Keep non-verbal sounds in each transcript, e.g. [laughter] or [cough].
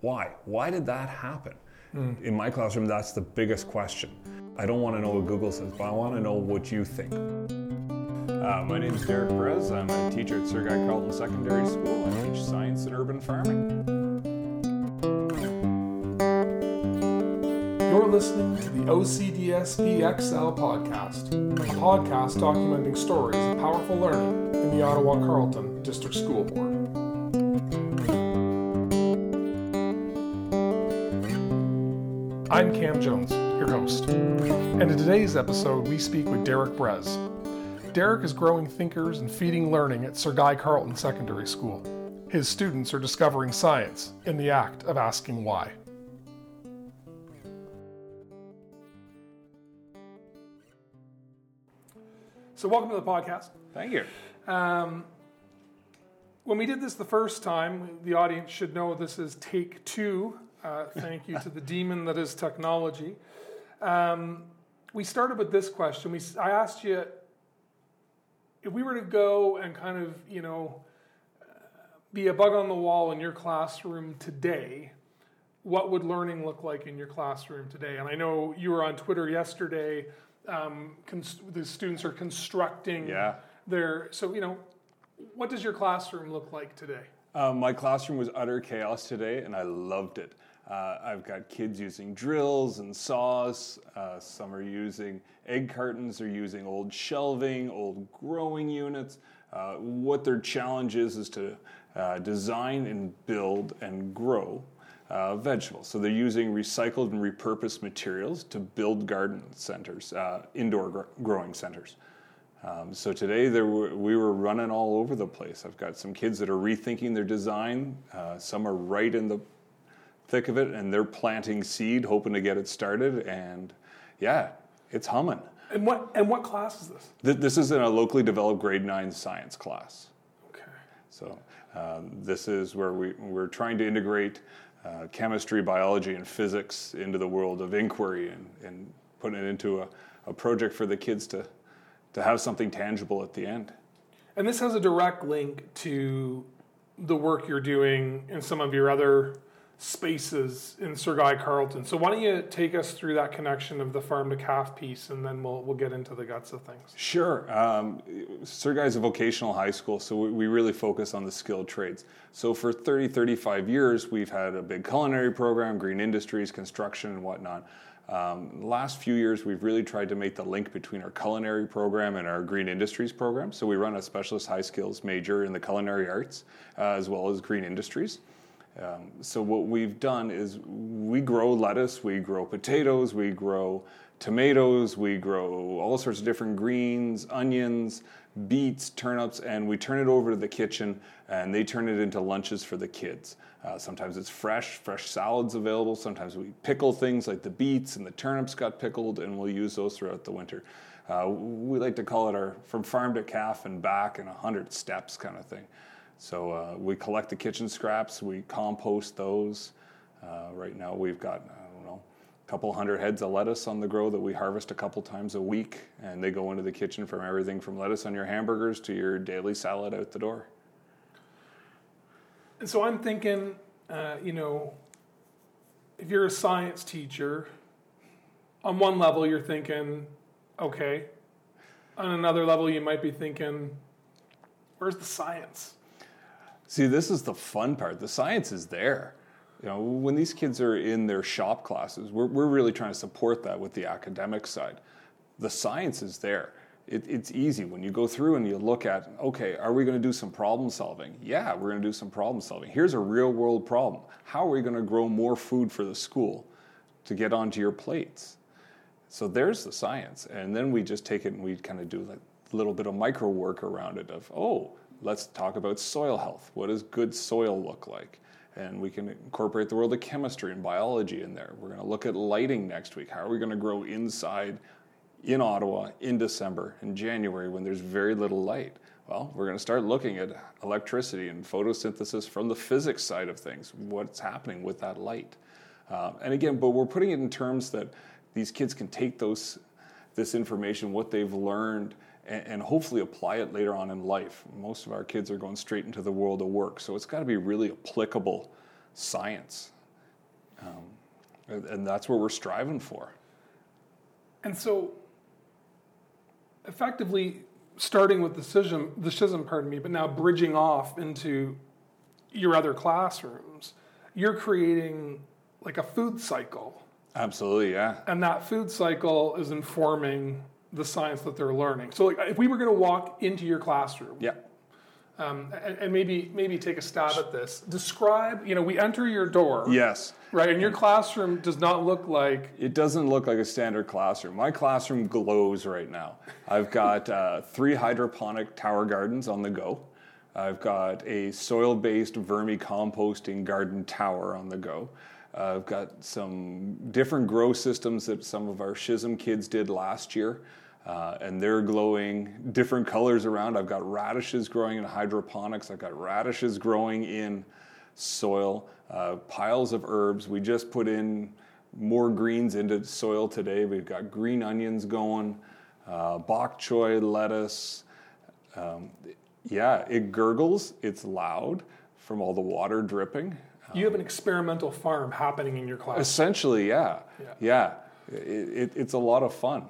Why? Why did that happen? Mm. In my classroom, that's the biggest question. I don't want to know what Google says, but I want to know what you think. Uh, my name is Derek Brez. I'm a teacher at Sir Guy Carleton Secondary School. I teach science and urban farming. You're listening to the OCDSBXL podcast, a podcast documenting stories of powerful learning in the Ottawa Carleton District School Board. I'm Cam Jones, your host. And in today's episode, we speak with Derek Brez. Derek is growing thinkers and feeding learning at Sir Guy Carleton Secondary School. His students are discovering science in the act of asking why. So, welcome to the podcast. Thank you. Um, when we did this the first time, the audience should know this is take two uh, thank you to the demon that is technology. Um, we started with this question. We, I asked you if we were to go and kind of, you know, be a bug on the wall in your classroom today, what would learning look like in your classroom today? And I know you were on Twitter yesterday. Um, cons- the students are constructing yeah. their. So, you know, what does your classroom look like today? Uh, my classroom was utter chaos today, and I loved it. Uh, I've got kids using drills and saws. Uh, some are using egg cartons. They're using old shelving, old growing units. Uh, what their challenge is is to uh, design and build and grow uh, vegetables. So they're using recycled and repurposed materials to build garden centers, uh, indoor gr- growing centers. Um, so today were, we were running all over the place. I've got some kids that are rethinking their design. some are right in the thick of it, and they're planting seed, hoping to get it started. And yeah, it's humming. And what and what class is this? this is in a locally developed grade nine science class. Okay. So um, this is where we we're trying to integrate uh, chemistry, biology, and physics into the world of inquiry and, and putting it into a, a project for the kids to to have something tangible at the end. And this has a direct link to the work you're doing in some of your other spaces in Sir Guy Carleton. So why don't you take us through that connection of the farm to caf piece, and then we'll we'll get into the guts of things. Sure. Um, Sir Guy's a vocational high school, so we, we really focus on the skilled trades. So for 30, 35 years, we've had a big culinary program, green industries, construction, and whatnot. Um, last few years, we've really tried to make the link between our culinary program and our green industries program. So we run a specialist high skills major in the culinary arts uh, as well as green industries. Um, so what we've done is we grow lettuce, we grow potatoes, we grow tomatoes, we grow all sorts of different greens, onions, beets, turnips, and we turn it over to the kitchen and they turn it into lunches for the kids. Uh, sometimes it's fresh, fresh salads available. Sometimes we pickle things like the beets and the turnips got pickled, and we'll use those throughout the winter. Uh, we like to call it our from farm to caf and back in a hundred steps kind of thing. So uh, we collect the kitchen scraps, we compost those. Uh, right now we've got, I don't know, a couple hundred heads of lettuce on the grow that we harvest a couple times a week, and they go into the kitchen from everything from lettuce on your hamburgers to your daily salad out the door. And so I'm thinking, uh, you know, if you're a science teacher, on one level you're thinking, okay. On another level, you might be thinking, where's the science? See, this is the fun part. The science is there. You know, when these kids are in their shop classes, we're, we're really trying to support that with the academic side. The science is there. It, it's easy when you go through and you look at, okay, are we going to do some problem solving? Yeah, we're going to do some problem solving. Here's a real world problem. How are we going to grow more food for the school to get onto your plates? So there's the science. And then we just take it and we kind of do like a little bit of micro work around it of, oh, let's talk about soil health. What does good soil look like? And we can incorporate the world of chemistry and biology in there. We're going to look at lighting next week. How are we going to grow inside in Ottawa in December and January when there's very little light? Well, we're going to start looking at electricity and photosynthesis from the physics side of things. What's happening with that light? Um, and again, but we're putting it in terms that these kids can take those this information, what they've learned, and, and hopefully apply it later on in life. Most of our kids are going straight into the world of work, so it's got to be really applicable science. Um, and, and that's what we're striving for. And so, effectively, starting with the SHSM, the SHSM, pardon me, but now bridging off into your other classrooms, you're creating like a food cycle. Absolutely, yeah. And that food cycle is informing the science that they're learning. So, like, if we were going to walk into your classroom, Yeah. um, and, and maybe maybe take a stab at this, describe. You know, we enter your door, Yes. right, and your classroom does not look like It doesn't look like a standard classroom. My classroom glows right now. I've got uh, three hydroponic tower gardens on the go. I've got a soil based vermicomposting garden tower on the go. Uh, I've got some different grow systems that some of our SHSM kids did last year, uh, and they're glowing different colors around. I've got radishes growing in hydroponics, I've got radishes growing in soil, uh, piles of herbs. We just put in more greens into soil today. We've got green onions going, uh, bok choy, lettuce. Um, yeah, it gurgles, it's loud from all the water dripping. you have an experimental farm happening in your class. Essentially, yeah. Yeah. Yeah. It, it, it's a lot of fun.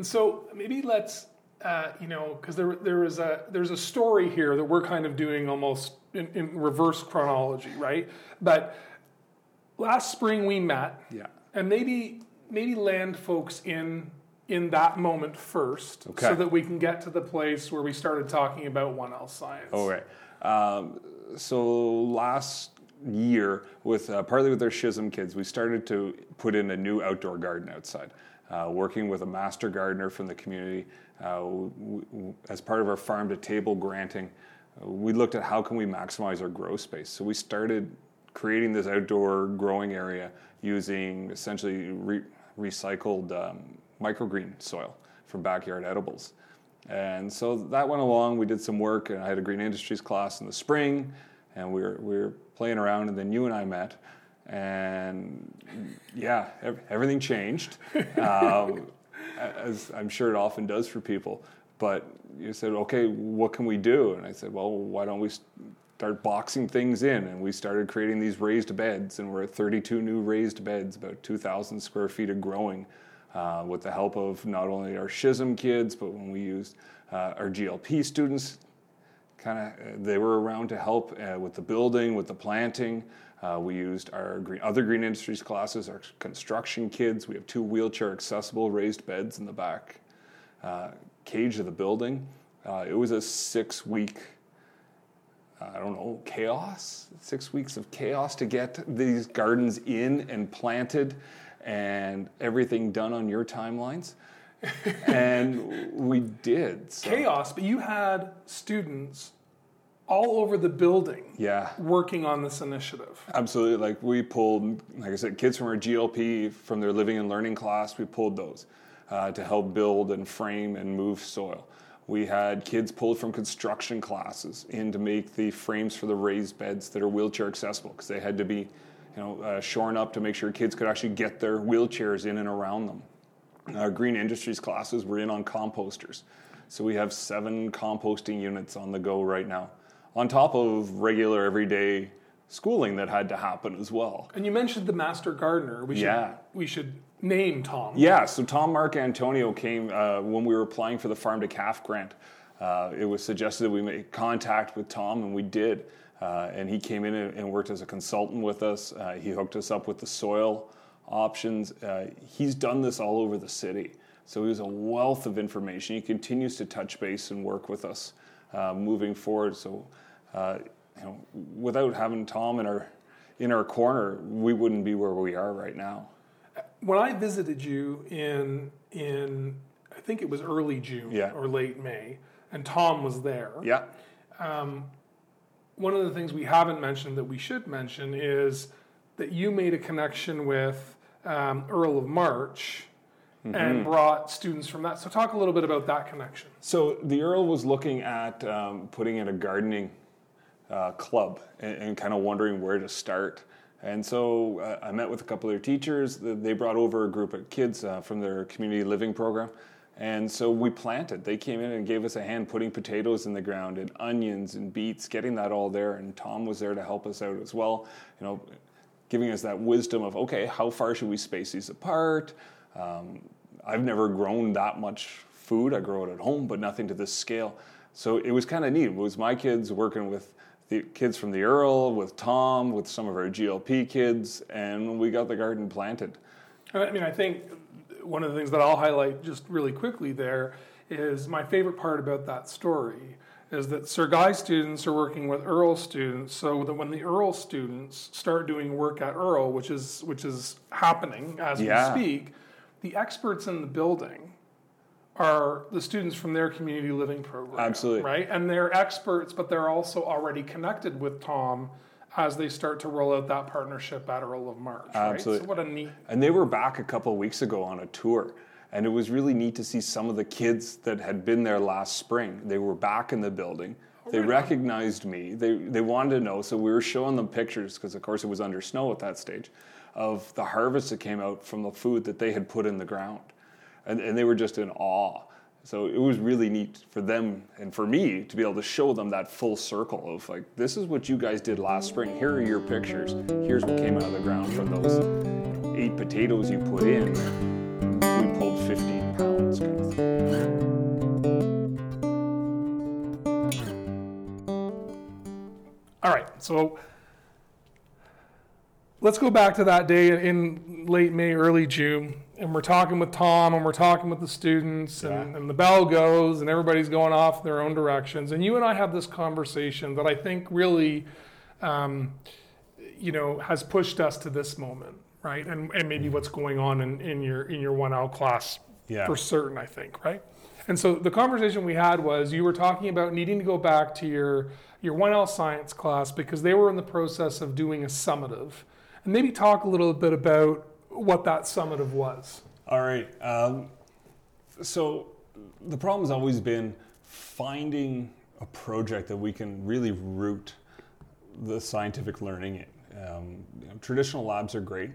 And so maybe let's, uh, you know, because there there is a there's a story here that we're kind of doing almost in, in reverse chronology, right? But last spring we met, Yeah. and maybe maybe land folks in in that moment first, okay. so that we can get to the place where we started talking about One L Science. Okay. Um, so last year, with uh, partly with our SHSM kids, we started to put in a new outdoor garden outside. Uh, working with a master gardener from the community, uh, as part of our farm to table granting, uh, we looked at how can we maximize our grow space. So we started creating this outdoor growing area using essentially re- recycled um, microgreen soil from backyard edibles. And so that went along. We did some work, and I had a green industries class in the spring, and we were we were playing around, and then you and I met, and yeah, everything changed, um, as I'm sure it often does for people. But you said, okay, what can we do? And I said, well, why don't we start boxing things in? And we started creating these raised beds, and we're at 32 new raised beds, about 2,000 square feet of growing uh, with the help of not only our SHSM kids, but when we used uh, our GLP students, kind of they were around to help uh, with the building, with the planting. Uh, we used our green, other green industries classes, our construction kids. We have two wheelchair accessible raised beds in the back uh, cage of the building. Uh, it was a six week I don't know, chaos, six weeks of chaos to get these gardens in and planted and everything done on your timelines. [laughs] and we did. So, Chaos, but you had students all over the building Yeah, working on this initiative. absolutely. Like we pulled, like I said, kids from our GLP, from their living and learning class, we pulled those uh, to help build and frame and move soil. We had kids pulled from construction classes in to make the frames for the raised beds that are wheelchair accessible because they had to be, you know, uh, shorn up to make sure kids could actually get their wheelchairs in and around them. Our green industries classes were in on composters. So we have seven composting units on the go right now, on top of regular everyday schooling that had to happen as well. And you mentioned the master gardener. We should Yeah. we should name Tom. Yeah, so Tom Marcantonio came uh, when we were applying for the Farm to Caf grant. Uh, it was suggested that we make contact with Tom, and we did. Uh, and he came in and, worked as a consultant with us. Uh, he hooked us up with the soil options. Uh, he's done this all over the city. So he was a wealth of information. He continues to touch base and work with us uh, moving forward. So, uh, you know, without having Tom in our in our corner, we wouldn't be where we are right now. When I visited you in in I think it was early June Yeah. or late May, and Tom was there. Yeah. One of the things we haven't mentioned that we should mention is that you made a connection with um, Earl of March Mm-hmm. and brought students from that. So talk a little bit about that connection. So the Earl was looking at um, putting in a gardening uh, club and, and kind of wondering where to start. And so uh, I met with a couple of their teachers. They brought over a group of kids uh, from their community living program. And so we planted. They came in and gave us a hand putting potatoes in the ground and onions and beets, getting that all there. And Tom was there to help us out as well. You know, giving us that wisdom of okay, how far should we space these apart? Um, I've never grown that much food. I grow it at home, but nothing to this scale. So it was kind of neat. It was my kids working with the kids from the Earl, with Tom, with some of our GLP kids, and we got the garden planted. I mean, I think one of the things that I'll highlight just really quickly there is my favorite part about that story is that Sir Guy students are working with Earl students, so that when the Earl students start doing work at Earl, which is which is happening as Yeah. we speak, the experts in the building are the students from their community living program. Absolutely. Right? And they're experts, but they're also already connected with Tom as they start to roll out that partnership at Earl of March. Right? Absolutely. So what a neat And they were back a couple of weeks ago on a tour. And it was really neat to see some of the kids that had been there last spring. They were back in the building. Oh, they recognized me. They, they wanted to know. So we were showing them pictures, because of course it was under snow at that stage, of the harvest that came out from the food that they had put in the ground. And, and they were just in awe. So it was really neat for them and for me to be able to show them that full circle of like, this is what you guys did last spring. Here are your pictures. Here's what came out of the ground from those eight potatoes you put in. We pulled 15 pounds. Kind of. All right, so let's go back to that day in late May, early June, and we're talking with Tom and we're talking with the students, and, Yeah. and the bell goes, and everybody's going off their own directions. And you and I have this conversation that I think really, um, you know, has pushed us to this moment, right? And, and maybe what's going on in, in your in your one L class Yeah. for certain, I think, right? And so the conversation we had was you were talking about needing to go back to your your 1L science class because they were in the process of doing a summative. And maybe talk a little bit about what that summative was. All right. Um, so the problem's always been finding a project that we can really root the scientific learning in. Um, you know, traditional labs are great,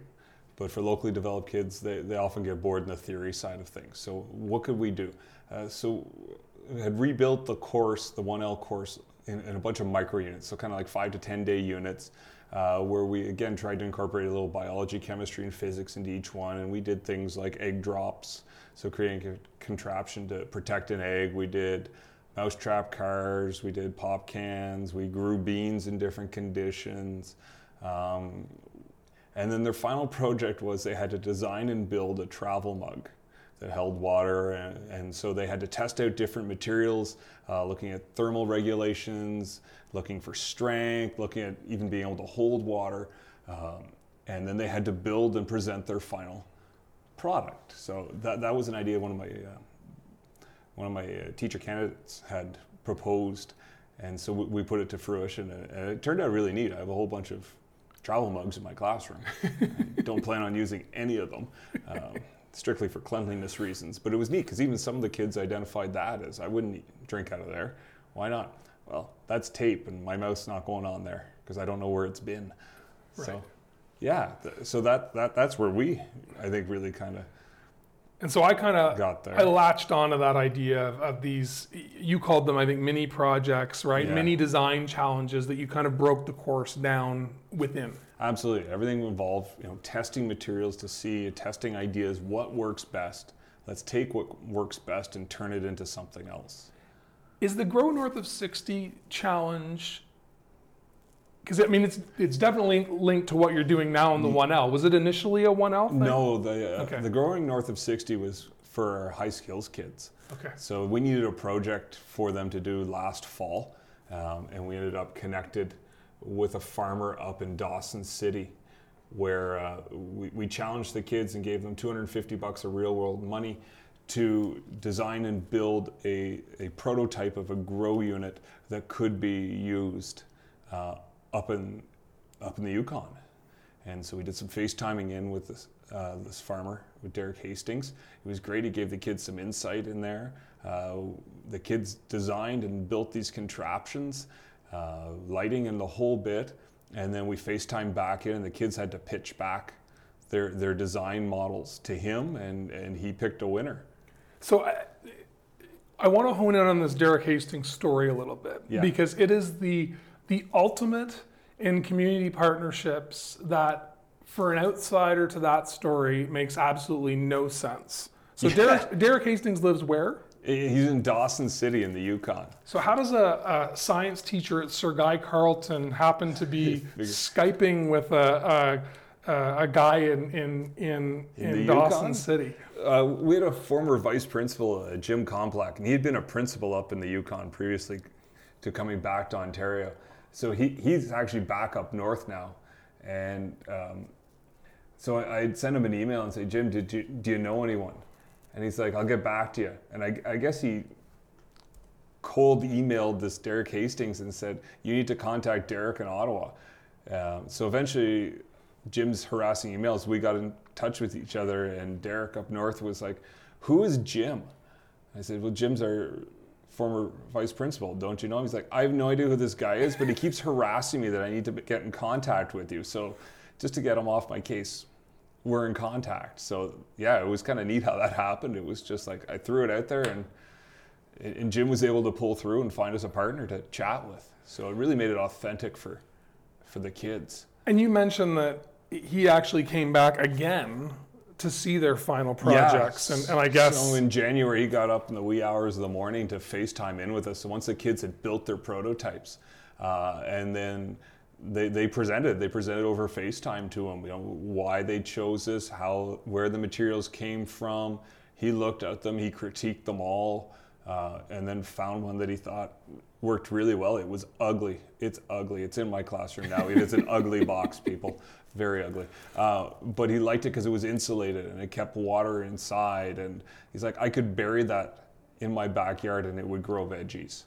but for locally developed kids, they, they often get bored in the theory side of things. So what could we do? Uh, so we had rebuilt the course, the 1L course, in, in a bunch of micro units, so kind of like five to 10 day units, uh, where we again tried to incorporate a little biology, chemistry, and physics into each one. And we did things like egg drops, so creating a contraption to protect an egg. We did mousetrap cars, we did pop cans, we grew beans in different conditions. Um, and then their final project was they had to design and build a travel mug that held water. And, and so they had to test out different materials, uh, looking at thermal regulations, looking for strength, looking at even being able to hold water. Um, and then they had to build and present their final product. So that, that was an idea one of my, uh, one of my uh, teacher candidates had proposed. And so we, put it to fruition. And, it turned out really neat. I have a whole bunch of travel mugs in my classroom. [laughs] Don't plan on using any of them, um, strictly for cleanliness reasons. But it was neat because even some of the kids identified that as I wouldn't drink out of there. Why not? Well, that's tape, and my mouth's not going on there because I don't know where it's been. Right. So, yeah. th- So that, that that's where we, I think, really kind of And so I kind of got there. I latched onto that idea of, of these you called them I think mini projects, right? Yeah. Mini design challenges that you kind of broke the course down within. Absolutely. Everything involved, you know, testing materials to see, testing ideas, what works best. Let's take what works best and turn it into something else. Is the Grow North of 60 challenge because I mean it's it's definitely linked to what you're doing now in the 1L. Was it initially a 1L? No, the uh, Okay. the growing north of 60 was for high skills kids. Okay. So we needed a project for them to do last fall, um, and we ended up connected with a farmer up in Dawson City, where uh, we, we challenged the kids and gave them 250 bucks of real world money to design and build a, a prototype of a grow unit that could be used uh, up in up in the Yukon. And so we did some FaceTiming in with this, uh, this farmer, with Derek Hastings. It was great. He gave the kids some insight in there. Uh, the kids designed and built these contraptions, uh, lighting and the whole bit. And then we FaceTime back in, and the kids had to pitch back their, their design models to him, and, and he picked a winner. So I, I want to hone in on this Derek Hastings story a little bit Yeah. because it is the the ultimate in community partnerships that for an outsider to that story makes absolutely no sense. So Derek, Derek Hastings lives where? He's in Dawson City in the Yukon. So how does a, a science teacher at Sir Guy Carleton happen to be [laughs] skyping with a, a, a guy in in in, in, in Dawson Yukon? City? Uh, we had a former vice principal, uh, Jim Komplak, and he had been a principal up in the Yukon previously to coming back to Ontario. So he, he's actually back up north now. And um, so I, would send him an email and say, Jim, did you, do you know anyone? And he's like, I'll get back to you. And I, I guess he cold emailed this Derek Hastings and said, You need to contact Derek in Ottawa. Um, so eventually, Jim's harassing emails, we got in touch with each other, and Derek up north was like, Who is Jim? I said, Well, Jim's our former vice principal. Don't you know him? He's like, I have no idea who this guy is, but he keeps harassing me that I need to get in contact with you. So just to get him off my case, we're in contact. So yeah, it was kind of neat how that happened. It was just like I threw it out there, and and Jim was able to pull through and find us a partner to chat with. So it really made it authentic for for the kids. And you mentioned that he actually came back again to see their final projects. And, and, I guess. So in January, he got up in the wee hours of the morning to FaceTime in with us. So once the kids had built their prototypes, uh, and then they, they presented they presented over FaceTime to him you know why they chose this how where the materials came from he looked at them he critiqued them all uh, and then found one that he thought worked really well it was ugly it's ugly it's in my classroom now it is an ugly box people very ugly uh, but he liked it because it was insulated and it kept water inside and he's like i could bury that in my backyard and it would grow veggies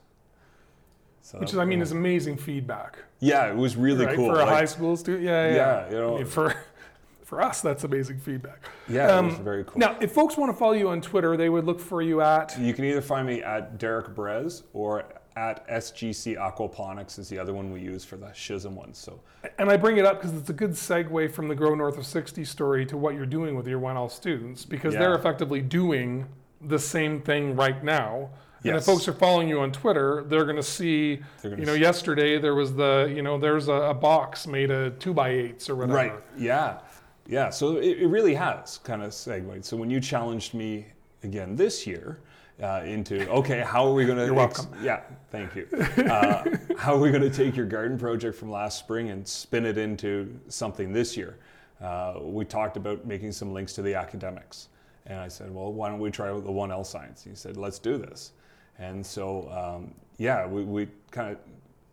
so Which is, I mean, is amazing feedback. Yeah, it was really right? cool for a like, high school student. Yeah, yeah. yeah you know, I mean, for [laughs] for us, that's amazing feedback. Yeah, um, it was very cool. Now, if folks want to follow you on Twitter, they would look for you at. You can either find me at Derek Brez or at SGC Aquaponics is the other one we use for the SHSM ones. So, and I bring it up because it's a good segue from the Grow North of 60 story to what you're doing with your 1L students because yeah. they're effectively doing the same thing right now Yes. And if folks are following you on Twitter, they're going to see, you know, see. yesterday there was the, you know, there's a, a, box made of two by eights or whatever. Right. Yeah. Yeah. So it, it really has kind of segued. So when you challenged me again this year uh, into, okay, how are we going to? You're welcome. Ex- yeah. Thank you. Uh, how are we going to take your garden project from last spring and spin it into something this year? Uh, we talked about making some links to the academics. And I said, well, why don't we try the 1L science? He said, let's do this. And so, um, yeah, we, we kind of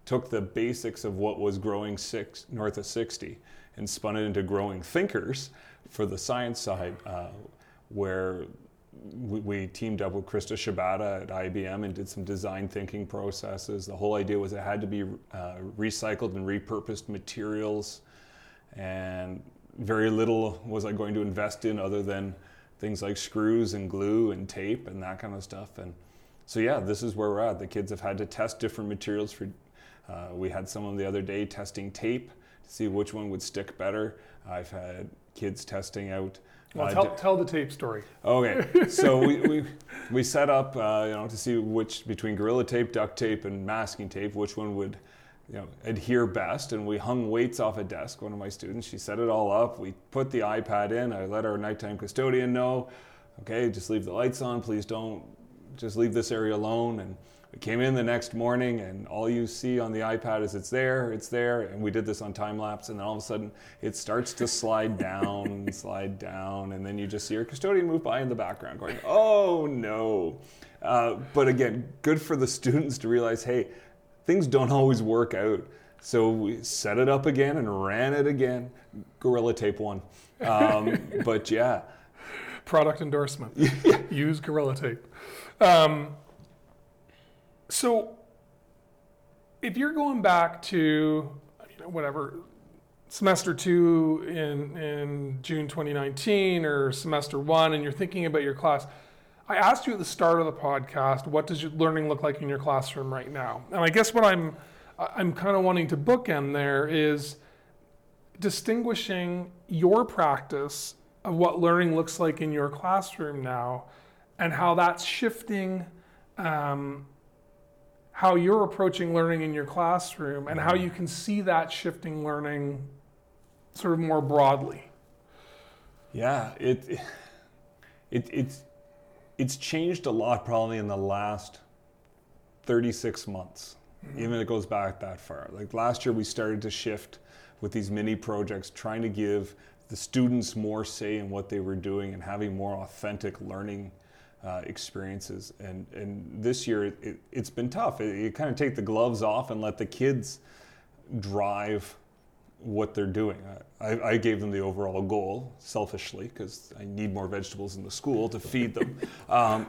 took the basics of what was growing six, north of 60 and spun it into growing thinkers for the science side, uh, where we, we, teamed up with Krista Shibata at IBM and did some design thinking processes. The whole idea was it had to be uh, recycled and repurposed materials, and very little was I going to invest in other than things like screws and glue and tape and that kind of stuff. And so yeah, this is where we're at. The kids have had to test different materials for. Uh, we had someone the other day testing tape to see which one would stick better. I've had kids testing out. Well, tell, tell the tape story. Okay, [laughs] so we, we, we set up uh, you know to see which between gorilla tape, duct tape, and masking tape, which one would you know adhere best. And we hung weights off a desk. One of my students, she set it all up. We put the iPad in. I let our nighttime custodian know. Okay, just leave the lights on. Please don't just leave this area alone. And we came in the next morning, and all you see on the iPad is it's there, it's there. And we did this on time lapse, and then all of a sudden it starts to slide [laughs] down, slide down, and then you just see your custodian move by in the background, going, "Oh no!" Uh, but again, good for the [laughs] students to realize, hey, things don't always work out. So we set it up again and ran it again. Gorilla Tape won. Um, [laughs] but yeah. Product endorsement. Use Gorilla Tape. Um, so if you're going back to you know, whatever semester two in, in June 2019 or semester one, and you're thinking about your class, I asked you at the start of the podcast, what does your learning look like in your classroom right now? And I guess what I'm I'm kind of wanting to bookend there is distinguishing your practice of what learning looks like in your classroom now and how that's shifting um, how you're approaching learning in your classroom and how you can see that shifting learning sort of more broadly? Yeah, it, it it's it's changed a lot probably in the last 36 months. Mm-hmm. Even if it goes back that far. Like last year we started to shift with these mini projects trying to give the students more say in what they were doing and having more authentic learning uh, experiences. And, and this year it, has been tough. It, you kind of take the gloves off and let the kids drive what they're doing. I, I gave them the overall goal selfishly because I need more vegetables in the school to feed them. [laughs] um,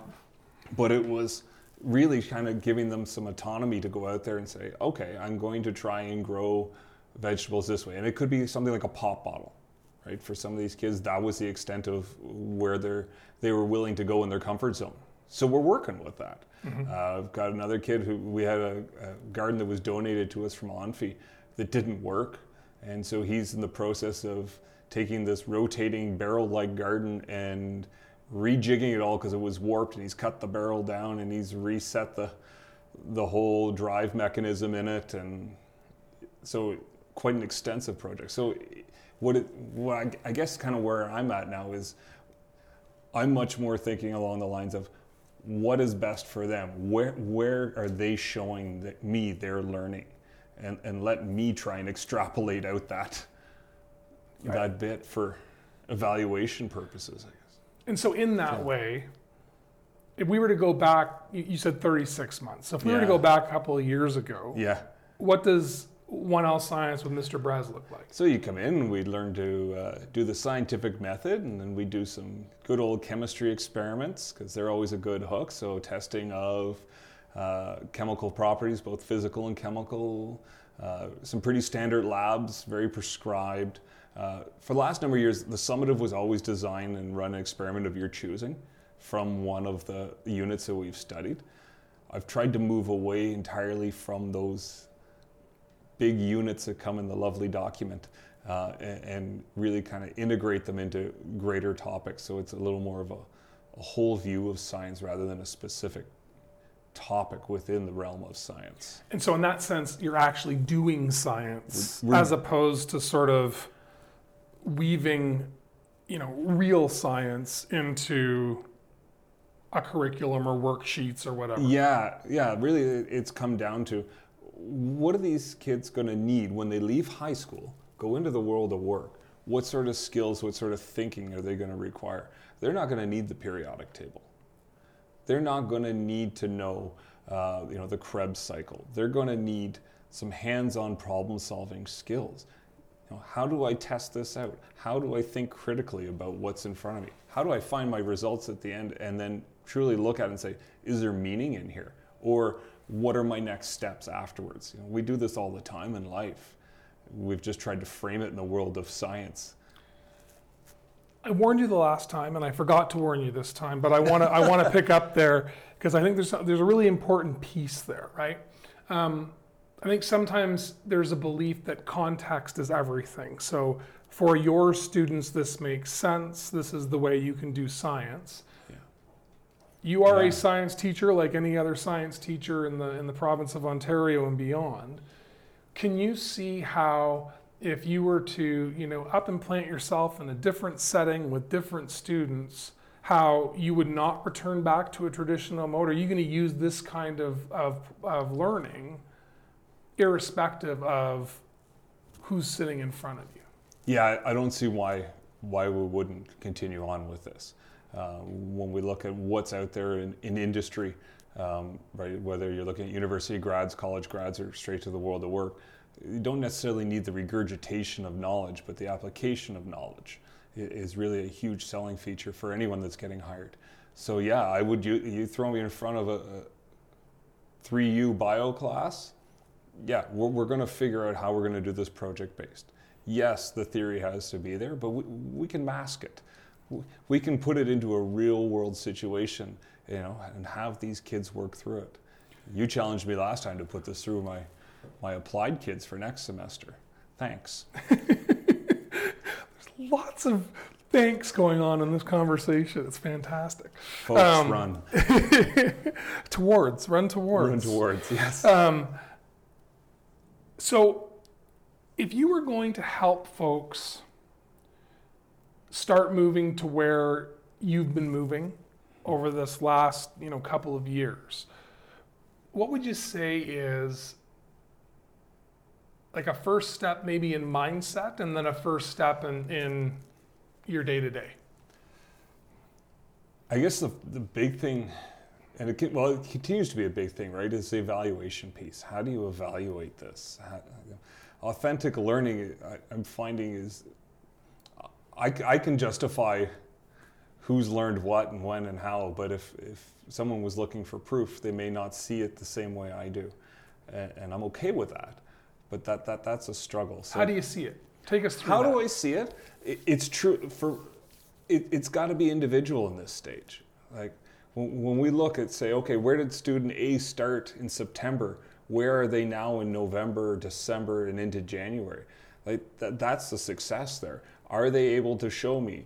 but it was really kind of giving them some autonomy to go out there and say, okay, I'm going to try and grow vegetables this way. And it could be something like a pop bottle, right? For some of these kids, that was the extent of where they're, they were willing to go in their comfort zone. So we're working with that. Mm-hmm. Uh, I've got another kid who we had a, a garden that was donated to us from ONFI that didn't work. And so he's in the process of taking this rotating barrel like garden and rejigging it all because it was warped and he's cut the barrel down and he's reset the the whole drive mechanism in it and so quite an extensive project so what it what I, I guess kind of where I'm at now is I'm much more thinking along the lines of what is best for them where where are they showing that me their learning and, and let me try and extrapolate out that right. that bit for evaluation purposes, I guess. And so in that yeah. way, if we were to go back, you said 36 months. So if we yeah. were to go back a couple of years ago, yeah, what does 1L science with Mr. Brez look like? So you come in, we learn to uh, do the scientific method, and then we do some good old chemistry experiments because they're always a good hook. So testing of uh, chemical properties, both physical and chemical, uh, some pretty standard labs, very prescribed. Uh, for the last number of years, the summative was always designed and run an experiment of your choosing from one of the units that we've studied. I've tried to move away entirely from those big units that come in the lovely document uh, and, and, really kind of integrate them into greater topics so it's a little more of a, a whole view of science rather than a specific topic within the realm of science. And so, in that sense, you're actually doing science we're, we're, as opposed to sort of weaving, you know, real science into a curriculum or worksheets or whatever. Yeah, yeah. Really, it's come down to what are these kids going to need when they leave high school, go into the world of work? What sort of skills, what sort of thinking are they going to require? They're not going to need the periodic table they're not going to need to know, uh, you know, the Krebs cycle. They're going to need some hands-on problem-solving skills. You know, how do I test this out? How do I think critically about what's in front of me? How do I find my results at the end and then truly look at it and say, is there meaning in here? Or what are my next steps afterwards? You know, we do this all the time in life. We've just tried to frame it in the world of science. I warned you the last time, and I forgot to warn you this time. But I want to I want to [laughs] pick up there because I think there's there's a really important piece there, right? Um, I think sometimes there's a belief that context is everything. So for your students, this makes sense. This is the way you can do science. You are yeah. a science teacher, like any other science teacher in the in the province of Ontario and beyond. Can you see how if you were to, you know, up and plant yourself in a different setting with different students, how you would not return back to a traditional mode? Are you going to use this kind of, of, of learning irrespective of who's sitting in front of you? Yeah, I don't see why why we wouldn't continue on with this. Uh, when we look at what's out there in, in industry, um, right, whether you're looking at university grads, college grads, or straight to the world of work, you don't necessarily need the regurgitation of knowledge, but the application of knowledge is really a huge selling feature for anyone that's getting hired. So yeah, I would you, you throw me in front of a, a 3U bio class, yeah, we're, we're going to figure out how we're going to do this project based. Yes, the theory has to be there, but we, we can mask it. We can put it into a real world situation, you know, and have these kids work through it. You challenged me last time to put this through my my applied kids for next semester. Thanks. [laughs] There's lots of thanks going on in this conversation. It's fantastic. Folks, um, run. [laughs] towards, run towards. Run towards, yes. Um, so if you were going to help folks start moving to where you've been moving over this last you know couple of years what would you say is like a first step maybe in mindset and then a first step in, in your day to day I guess the, the big thing, and it, well, it continues to be a big thing, right, is the evaluation piece. How do you evaluate this? How, authentic learning, I, I'm finding, is I, I can justify who's learned what and when and how, but if, if someone was looking for proof, they may not see it the same way I do. And, and I'm okay with that. But that, that, that's a struggle. So how do you see it? Take us through How that. do I see it? it it's true for it, has got to be individual in this stage. Like when, when we look at say, okay, where did student A start in September? Where are they now in November, December, and into January? Like that, that's the success there. Are they able to show me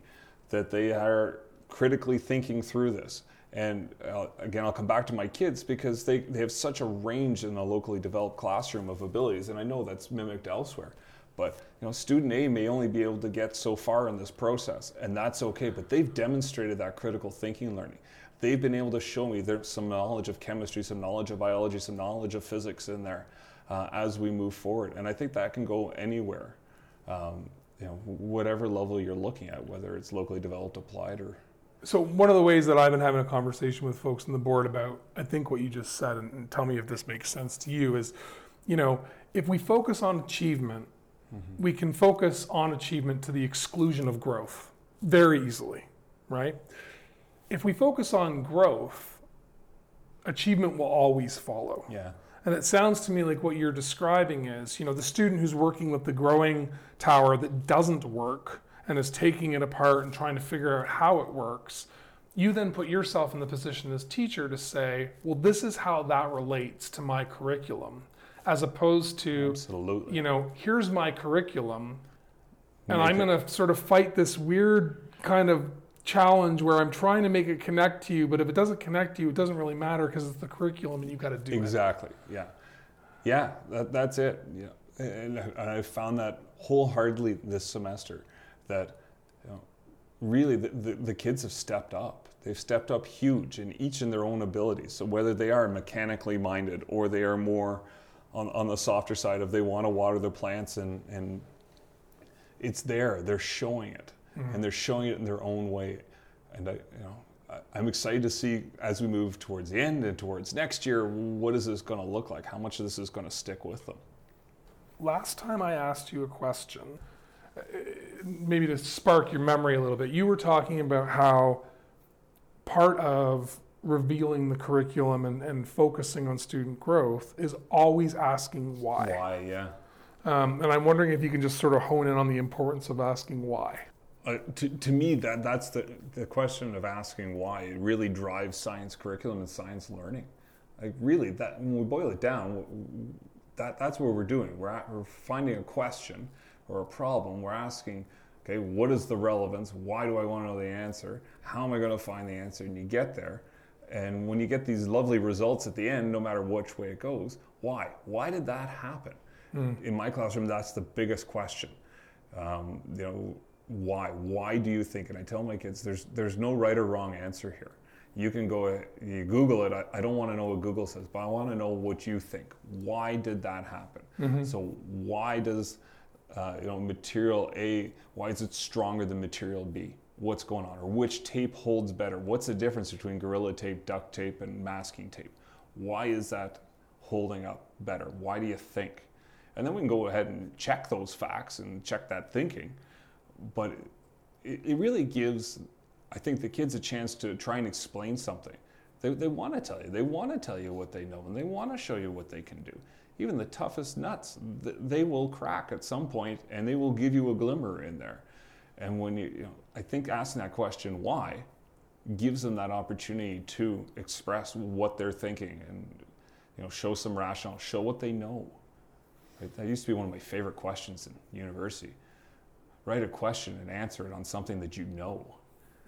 that they are critically thinking through this? And uh, again, I'll come back to my kids because they, they have such a range in a locally developed classroom of abilities, and I know that's mimicked elsewhere. But you know, student A may only be able to get so far in this process, and that's okay. But they've demonstrated that critical thinking learning. They've been able to show me there's some knowledge of chemistry, some knowledge of biology, some knowledge of physics in there uh, as we move forward. And I think that can go anywhere, um, you know, whatever level you're looking at, whether it's locally developed, applied, or so one of the ways that I've been having a conversation with folks on the board about, I think what you just said, and, and tell me if this makes sense to you, is, you know, if we focus on achievement mm-hmm. we can focus on achievement to the exclusion of growth very easily, right? If we focus on growth, achievement will always follow. Yeah. And it sounds to me like what you're describing is, you know, the student who's working with the growing tower that doesn't work and is taking it apart and trying to figure out how it works. You then put yourself in the position as teacher to say, well, this is how that relates to my curriculum as opposed to Absolutely. you know here's my curriculum and make i'm going to sort of fight this weird kind of challenge where i'm trying to make it connect to you but if it doesn't connect to you it doesn't really matter because it's the curriculum and you've got to do exactly. it exactly yeah yeah that, that's it yeah and, i found that wholeheartedly this semester that you know, really the, the, the kids have stepped up they've stepped up huge in each in their own abilities so whether they are mechanically minded or they are more on, on the softer side of they want to water their plants and, and it's there. They're showing it mm-hmm. and they're showing it in their own way. And I, you know, I, I'm excited to see as we move towards the end and towards next year, what is this going to look like? How much of this is going to stick with them? Last time I asked you a question, uh, maybe to spark your memory a little bit, you were talking about how part of revealing the curriculum and, and focusing on student growth is always asking why. Why, yeah. Um, and I'm wondering if you can just sort of hone in on the importance of asking why. Uh, to, to me, that, that's the, the question of asking why. It really drives science curriculum and science learning. Like really, that when we boil it down, that, that's what we're doing. We're, at, we're finding a question or a problem. We're asking, okay, what is the relevance? Why do I want to know the answer? How am I going to find the answer? And you get there. And when you get these lovely results at the end, no matter which way it goes, why? Why did that happen? Mm. In my classroom, that's the biggest question. Um, you know, why? Why do you think? And I tell my kids, there's there's no right or wrong answer here. You can go, you Google it. I, I don't want to know what Google says, but I want to know what you think. Why did that happen? Mm-hmm. So why does uh, you know material A? Why is it stronger than material B? what's going on or which tape holds better. What's the difference between Gorilla Tape, duct tape, and masking tape? Why is that holding up better? Why do you think? And then we can go ahead and check those facts and check that thinking. But it, it really gives, I think, the kids a chance to try and explain something. They, they want to tell you. They want to tell you what they know and they want to show you what they can do. Even the toughest nuts, they will crack at some point and they will give you a glimmer in there. And when you, you know, I think asking that question, why, gives them that opportunity to express what they're thinking and you know show some rationale, show what they know. That used to be one of my favorite questions in university. Write a question and answer it on something that you know,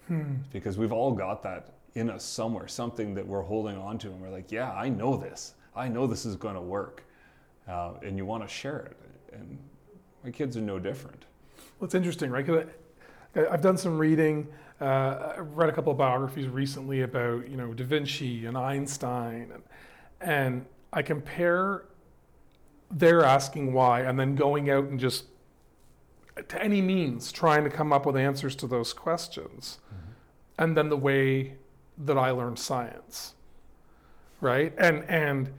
hmm. because we've all got that in us somewhere, something that we're holding on to, and we're like, yeah, I know this. I know this is going to work, uh, and you want to share it. And My kids are no different. Well, it's interesting, right? Because I've done some reading. Uh, I've read a couple of biographies recently about you know Da Vinci and Einstein, and, and I compare their asking why and then going out and just to any means trying to come up with answers to those questions, mm-hmm. and then the way that I learned science, right? And and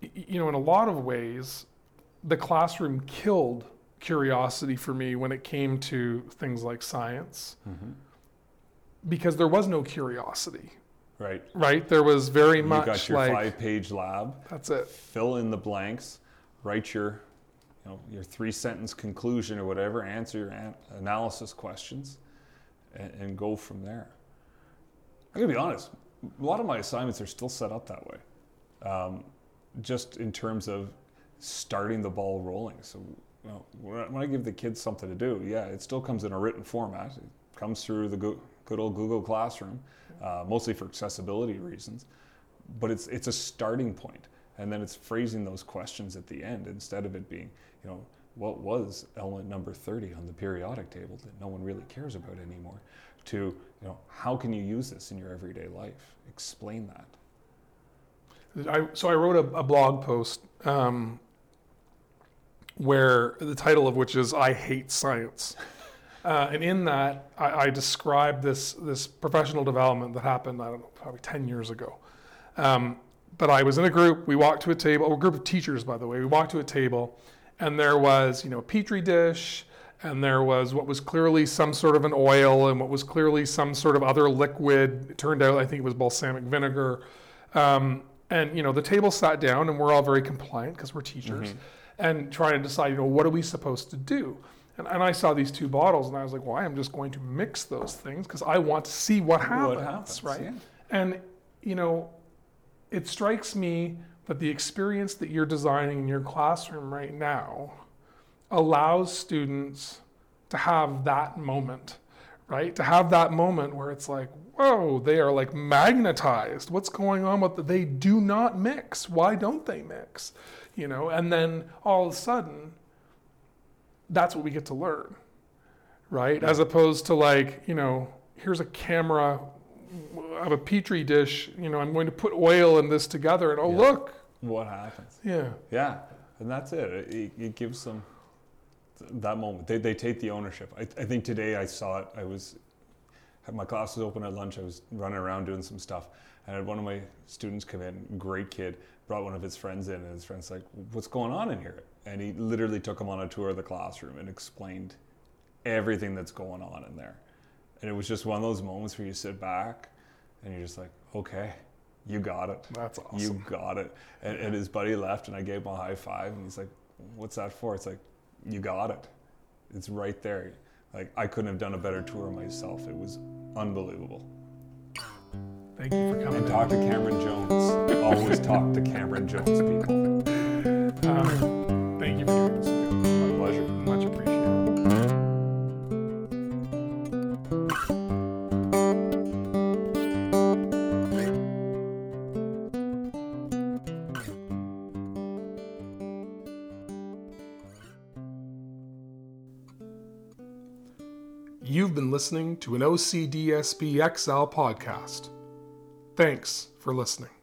you know, in a lot of ways, the classroom killed curiosity for me when it came to things like science mm-hmm. because there was no curiosity. Right. Right. There was very you much got your like five-page lab. That's it. Fill in the blanks. Write your, you know, your three-sentence conclusion or whatever. Answer your an- analysis questions, and, and, go from there. I'm gonna be honest. A lot of my assignments are still set up that way, um, just in terms of starting the ball rolling. So well, when I give the kids something to do, yeah, it still comes in a written format. It comes through the good old Google Classroom, uh, mostly for accessibility reasons. But it's it's a starting point, and then it's phrasing those questions at the end instead of it being, you know, what was element number 30 on the periodic table that no one really cares about anymore, to you know, how can you use this in your everyday life? Explain that. I, so I wrote a, a blog post um, where the title of which is "I Hate Science." [laughs] Uh, and in that, I, I describe this this professional development that happened. I don't know, probably ten years ago. Um, but I was in a group. We walked to a table. A group of teachers, by the way. We walked to a table, and there was you know a petri dish, and there was what was clearly some sort of an oil, and what was clearly some sort of other liquid. It turned out I think it was balsamic vinegar. Um, and you know the table sat down, and we're all very compliant because we're teachers. Mm-hmm and trying to decide, you know, what are we supposed to do? And, and I saw these two bottles, and I was like, well, I am just going to mix those things because I want to see what happens, what happens right? Yeah. And you know, it strikes me that the experience that you're designing in your classroom right now allows students to have that moment, right? To have that moment where it's like, whoa, they are like magnetized. What's going on with? They do not mix. Why don't they mix? you know, and then all of a sudden, that's what we get to learn, right? As opposed to like, you know, here's a camera of a petri dish, you know, I'm going to put oil in this together, and oh yeah. look, what happens? Yeah, yeah, and that's it. It, it gives them that moment. They, they take the ownership. I, I think today I saw it. I was had my class was open at lunch. I was running around doing some stuff, and I had one of my students come in, great kid, brought one of his friends in, and his friend's like, "What's going on in here?" And he literally took him on a tour of the classroom and explained everything that's going on in there. And it was just one of those moments where you sit back and you're just like, "Okay, you got it. That's awesome. You got it." And, and his buddy left, and I gave him a high five, and he's like, "What's that for?" It's like, "You got it. It's right there." Like I couldn't have done a better tour myself. It was unbelievable. Thank you for coming. And talk to Cameron Jones. Always talk to Cameron Jones people. [laughs] Um, thank you for doing this. Listening to an OCDSB XL podcast. Thanks for listening.